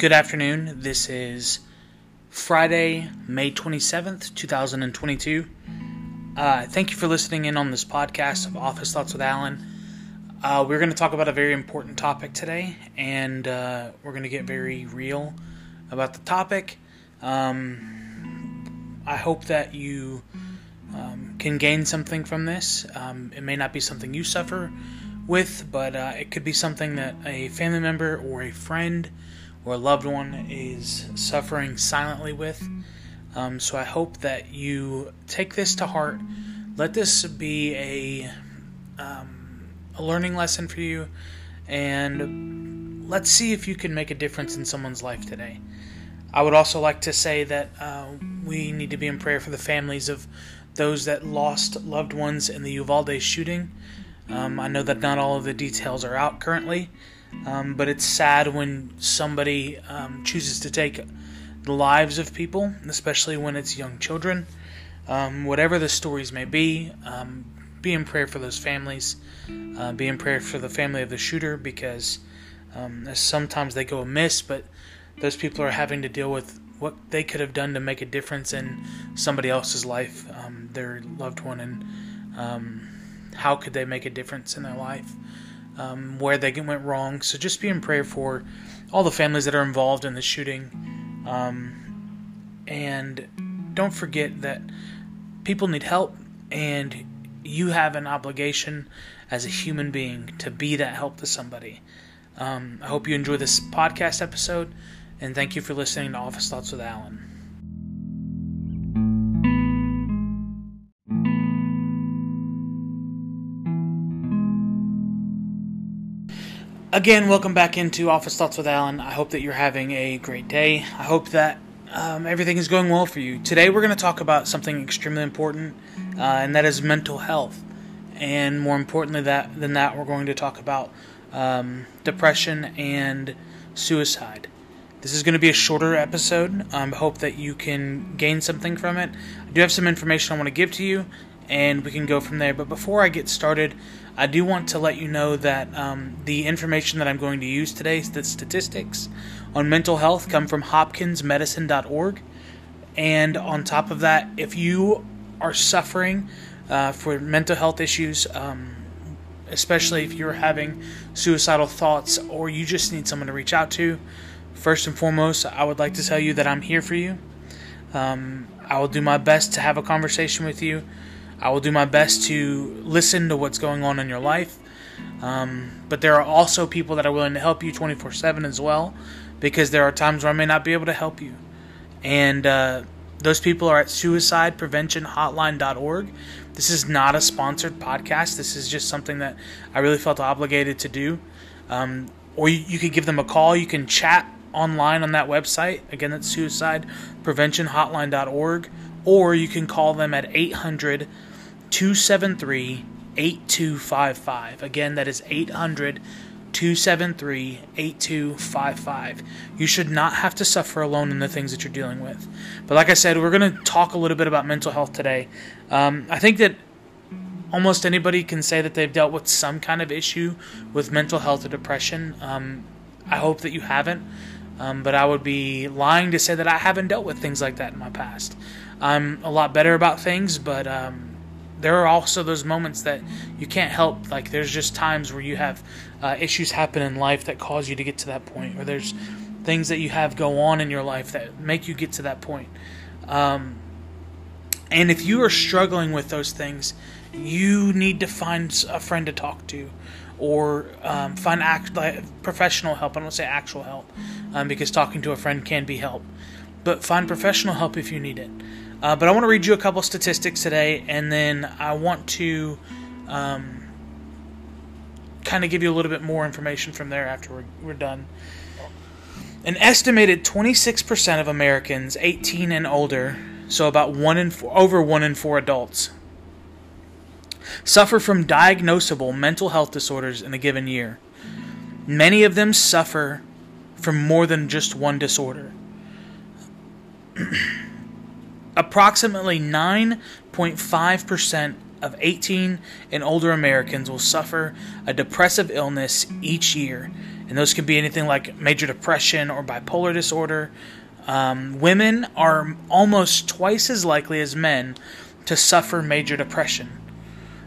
Good afternoon. This is Friday, May 27th, 2022. Uh, thank you for listening in on this podcast of Office Thoughts with Allen. Uh, we're going to talk about a very important topic today, and uh, we're going to get very real about the topic. Um, I hope that you um, can gain something from this. Um, it may not be something you suffer with, but uh, it could be something that a family member or a friend or a loved one is suffering silently with. Um, so I hope that you take this to heart. Let this be a um, a learning lesson for you, and let's see if you can make a difference in someone's life today. I would also like to say that uh, we need to be in prayer for the families of those that lost loved ones in the Uvalde shooting. Um, I know that not all of the details are out currently, um, but it's sad when somebody um, chooses to take the lives of people, especially when it's young children. Um, whatever the stories may be, um, be in prayer for those families. Uh, be in prayer for the family of the shooter because um, sometimes they go amiss, but those people are having to deal with what they could have done to make a difference in somebody else's life, um, their loved one, and how could they make a difference in their life, um, where they went wrong. So just be in prayer for all the families that are involved in the shooting. Um, and don't forget that people need help, and you have an obligation as a human being to be that help to somebody. Um, I hope you enjoy this podcast episode, and thank you for listening to Office Thoughts with Allen. Again, welcome back into Office Thoughts with Allen. I hope that you're having a great day. I hope that um, everything is going well for you. Today, we're going to talk about something extremely important, uh, and that is mental health. And more importantly, that than that, we're going to talk about um, depression and suicide. This is going to be a shorter episode. I um, hope that you can gain something from it. I do have some information I want to give to you, and we can go from there. But before I get started, I do want to let you know that um, the information that I'm going to use today, the statistics on mental health, come from hopkinsmedicine.org. And on top of that, if you are suffering uh, for mental health issues, um, especially if you're having suicidal thoughts or you just need someone to reach out to, first and foremost, I would like to tell you that I'm here for you. Um, I will do my best to have a conversation with you. I will do my best to listen to what's going on in your life. Um, but there are also people that are willing to help you 24 7 as well, because there are times where I may not be able to help you. And uh, those people are at suicidepreventionhotline.org. This is not a sponsored podcast. This is just something that I really felt obligated to do. Um, or you, you give them a call. You can chat online on that website. Again, that's suicidepreventionhotline.org. Or you can call them at 800 273 8255. Again, that is 800 273 8255. You should not have to suffer alone in the things that you're dealing with. But like I said, we're going to talk a little bit about mental health today. Um, I think that almost anybody can say that they've dealt with some kind of issue with mental health or depression. Um, I hope that you haven't. Um, but I would be lying to say that I haven't dealt with things like that in my past. I'm a lot better about things, but um, there are also those moments that you can't help. Like there's just times where you have uh, issues happen in life that cause you to get to that point, or there's things that you have go on in your life that make you get to that point. Um, and if you are struggling with those things, you need to find a friend to talk to, or um, find act, like, professional help. I don't say actual help, um, because talking to a friend can be help, but find professional help if you need it. Uh, but I want to read you a couple statistics today, and then I want to um, kind of give you a little bit more information from there after we're, we're done. An estimated 26% of Americans 18 and older, so about one in four, over one in four adults, suffer from diagnosable mental health disorders in a given year. Many of them suffer from more than just one disorder. approximately 9.5% of 18 and older Americans will suffer a depressive illness each year. And those can be anything like major depression or bipolar disorder. Um, women are almost twice as likely as men to suffer major depression,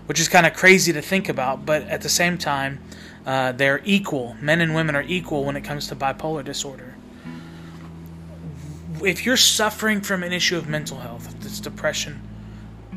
which is kind of crazy to think about, but at the same time, uh, they're equal. Men and women are equal when it comes to bipolar disorder. If you're suffering from an issue of mental health, if it's depression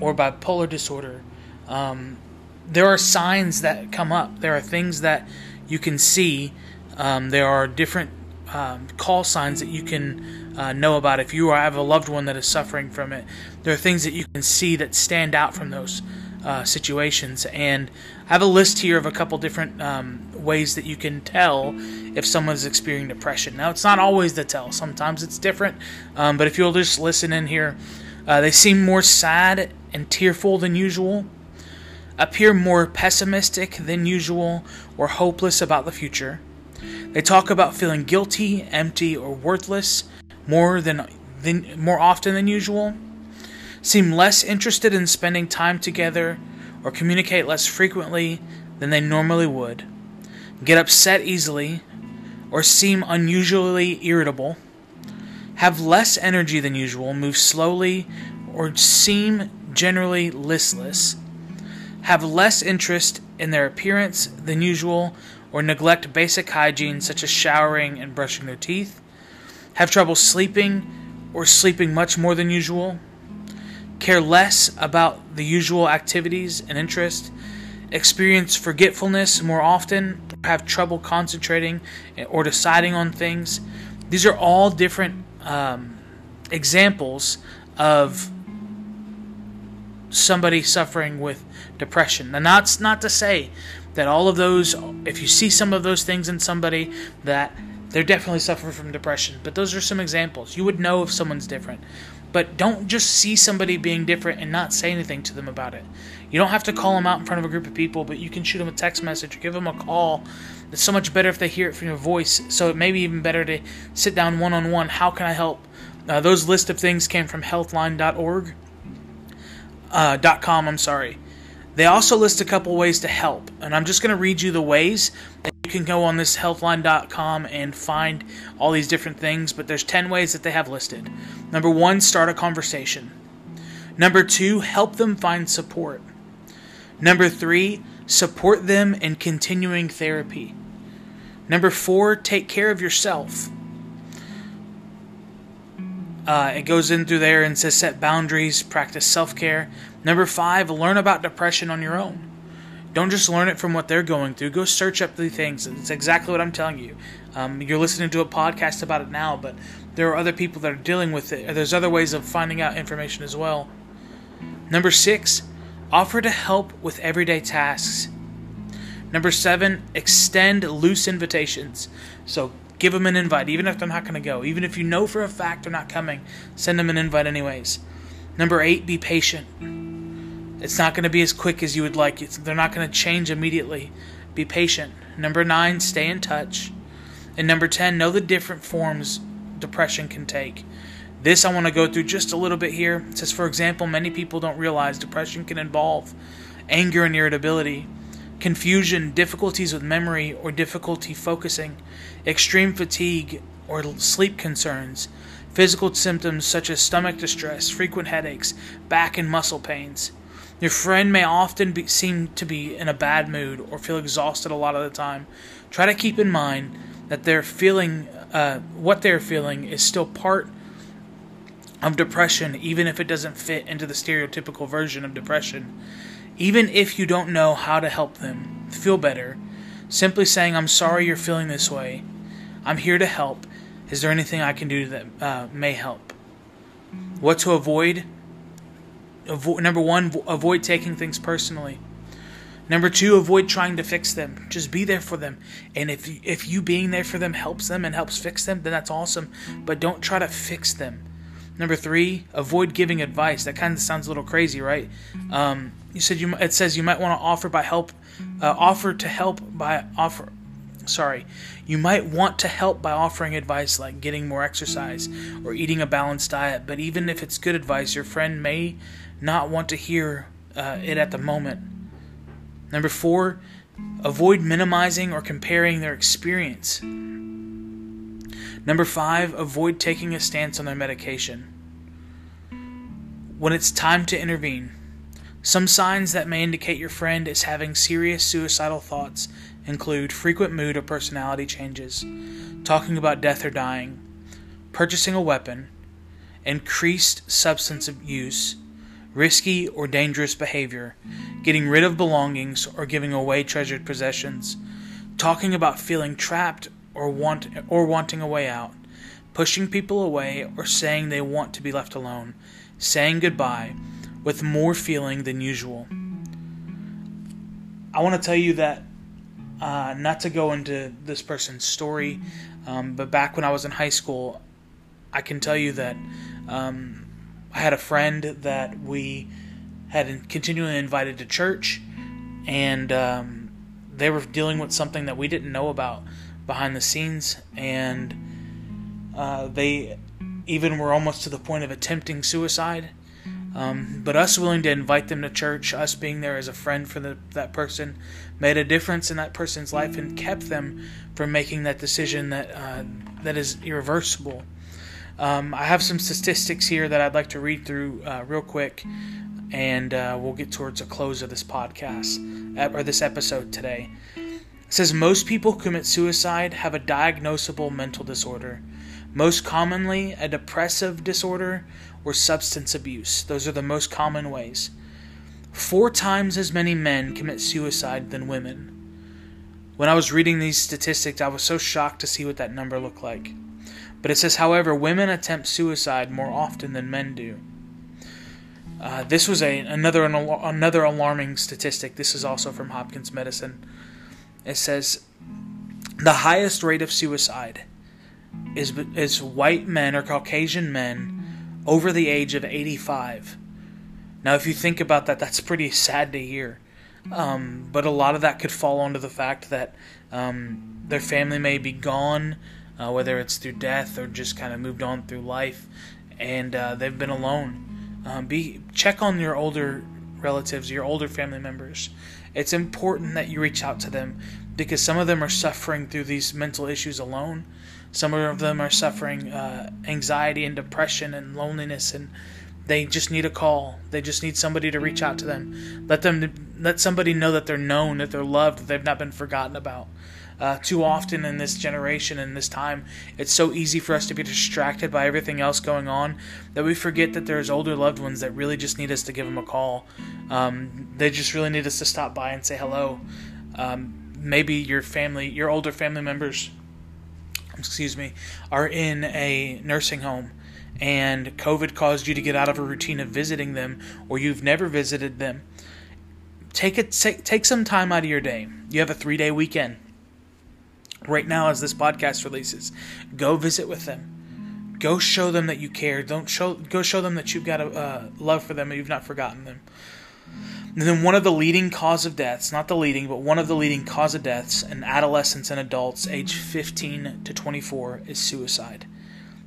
or bipolar disorder, um, there are signs that come up. There are things that you can see. Um, there are different um, call signs that you can uh, know about if you have a loved one that is suffering from it. There are things that you can see that stand out from those uh, situations. And I have a list here of a couple different um, ways that you can tell if someone is experiencing depression. Now, it's not always the tell, sometimes it's different. Um, but if you'll just listen in here, uh, they seem more sad and tearful than usual, appear more pessimistic than usual, or hopeless about the future. They talk about feeling guilty, empty, or worthless more than, than more often than usual seem less interested in spending time together or communicate less frequently than they normally would, get upset easily, or seem unusually irritable, have less energy than usual, move slowly, or seem generally listless, have less interest in their appearance than usual, or neglect basic hygiene such as showering and brushing their teeth, have trouble sleeping or sleeping much more than usual, care less about the usual activities and interests, experience forgetfulness more often, have trouble concentrating or deciding on things. These are all different um, examples of somebody suffering with depression. And that's not to say that all of those, if you see some of those things in somebody, that they're definitely suffering from depression. But those are some examples. You would know if someone's different. But don't just see somebody being different and not say anything to them about it. You don't have to call them out in front of a group of people, but you can shoot them a text message or give them a call. It's so much better if they hear it from your voice. So it may be even better to sit down one on one. How can I help? Uh, those list of things came from healthline.org. Uh, .com, I'm sorry. They also list a couple ways to help, and I'm just going to read you the ways you can go on this healthline.com and find all these different things, but there's 10 ways that they have listed. Number 1, start a conversation. Number 2, help them find support. Number 3, support them in continuing therapy. Number 4, take care of yourself. Uh, it goes in through there and says set boundaries, practice self care. Number five, learn about depression on your own. Don't just learn it from what they're going through. Go search up the things. It's exactly what I'm telling you. Um, you're listening to a podcast about it now, but there are other people that are dealing with it. There's other ways of finding out information as well. Number six, offer to help with everyday tasks. Number seven, extend loose invitations. So give them an invite, even if they're not going to go. Even if you know for a fact they're not coming, send them an invite anyways. Number eight, be patient. It's not going to be as quick as you would like. It's, they're not going to change immediately. Be patient. Number nine, stay in touch. And number 10, know the different forms depression can take. This I want to go through just a little bit here. It says, for example, many people don't realize depression can involve anger and irritability, confusion, difficulties with memory or difficulty focusing, extreme fatigue or sleep concerns, physical symptoms such as stomach distress, frequent headaches, back and muscle pains. Your friend may often be, seem to be in a bad mood or feel exhausted a lot of the time. Try to keep in mind that they're feeling, uh, what they're feeling is still part of depression, even if it doesn't fit into the stereotypical version of depression. Even if you don't know how to help them feel better, simply saying, I'm sorry you're feeling this way. I'm here to help. Is there anything I can do that uh, may help? What to avoid? Avo- number one, avoid taking things personally. Number two, avoid trying to fix them. Just be there for them. And if if you being there for them helps them and helps fix them, then that's awesome. But don't try to fix them. Number three, avoid giving advice. That kind of sounds a little crazy, right? Um, you said you. It says you might want to offer by help, uh, offer to help by offer. Sorry, you might want to help by offering advice like getting more exercise or eating a balanced diet. But even if it's good advice, your friend may not want to hear uh, it at the moment. Number four, avoid minimizing or comparing their experience. Number five, avoid taking a stance on their medication. When it's time to intervene, some signs that may indicate your friend is having serious suicidal thoughts include frequent mood or personality changes, talking about death or dying, purchasing a weapon, increased substance use, risky or dangerous behavior, getting rid of belongings or giving away treasured possessions, talking about feeling trapped or want or wanting a way out, pushing people away or saying they want to be left alone, saying goodbye with more feeling than usual. I want to tell you that uh, not to go into this person's story, um, but back when I was in high school, I can tell you that um, I had a friend that we had continually invited to church, and um, they were dealing with something that we didn't know about behind the scenes, and uh, they even were almost to the point of attempting suicide. Um, but us willing to invite them to church, us being there as a friend for the, that person, made a difference in that person's life and kept them from making that decision that uh, that is irreversible. Um, I have some statistics here that I'd like to read through uh, real quick, and uh, we'll get towards a close of this podcast or this episode today. It says most people who commit suicide have a diagnosable mental disorder, most commonly a depressive disorder or substance abuse. Those are the most common ways. Four times as many men commit suicide than women. When I was reading these statistics, I was so shocked to see what that number looked like. But it says, however, women attempt suicide more often than men do. Uh, this was a another another alarming statistic. This is also from Hopkins Medicine. It says the highest rate of suicide is is white men or Caucasian men over the age of 85. Now, if you think about that, that's pretty sad to hear. Um, but a lot of that could fall onto the fact that um, their family may be gone, uh, whether it's through death or just kind of moved on through life, and uh, they've been alone. Um, be check on your older relatives, your older family members. It's important that you reach out to them because some of them are suffering through these mental issues alone. Some of them are suffering uh, anxiety and depression and loneliness, and they just need a call. They just need somebody to reach out to them. Let them let somebody know that they're known, that they're loved, that they've not been forgotten about. Uh, too often in this generation and this time, it's so easy for us to be distracted by everything else going on that we forget that there's older loved ones that really just need us to give them a call. Um, they just really need us to stop by and say hello. Um, maybe your family, your older family members, excuse me, are in a nursing home and COVID caused you to get out of a routine of visiting them or you've never visited them. Take it take, take some time out of your day. You have a 3-day weekend right now as this podcast releases. Go visit with them. Go show them that you care. Don't show. Go show them that you've got a uh, love for them and you've not forgotten them. And then one of the leading cause of deaths, not the leading, but one of the leading cause of deaths in adolescents and adults age 15 to 24 is suicide.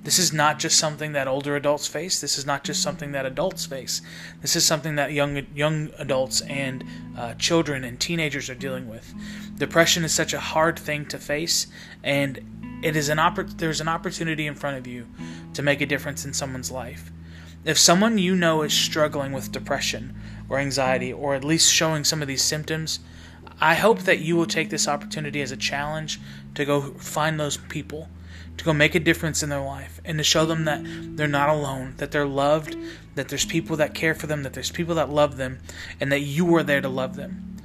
This is not just something that older adults face. This is not just something that adults face. This is something that young young adults and uh, children and teenagers are dealing with. Depression is such a hard thing to face, and it is an oppor- there's an opportunity in front of you to make a difference in someone's life. If someone you know is struggling with depression or anxiety, or at least showing some of these symptoms, I hope that you will take this opportunity as a challenge to go find those people to go make a difference in their life and to show them that they're not alone, that they're loved, that there's people that care for them, that there's people that love them, and that you are there to love them.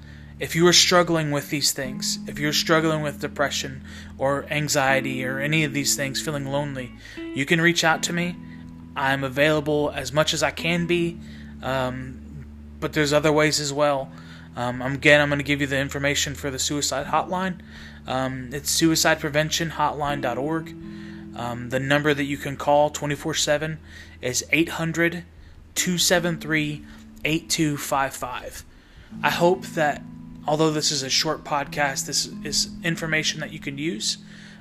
If you are struggling with these things, if you're struggling with depression or anxiety or any of these things, feeling lonely, you can reach out to me. I'm available as much as I can be, um, but there's other ways as well. Um, again, I'm going to give you the information for the suicide hotline. Um, it's suicidepreventionhotline.org. Um, the number that you can call 24 7 is 800 273 8255. I hope that, although this is a short podcast, this is information that you can use.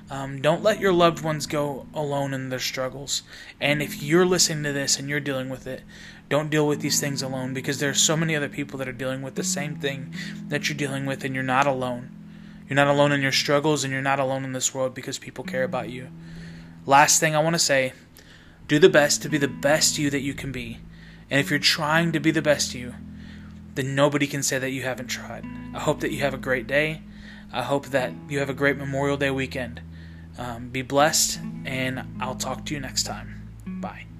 Um, don't let your loved ones go alone in their struggles. And if you're listening to this and you're dealing with it, don't deal with these things alone because there are so many other people that are dealing with the same thing that you're dealing with, and you're not alone. You're not alone in your struggles, and you're not alone in this world because people care about you. Last thing I want to say do the best to be the best you that you can be. And if you're trying to be the best you, then nobody can say that you haven't tried. I hope that you have a great day. I hope that you have a great Memorial Day weekend. Um, be blessed, and I'll talk to you next time. Bye.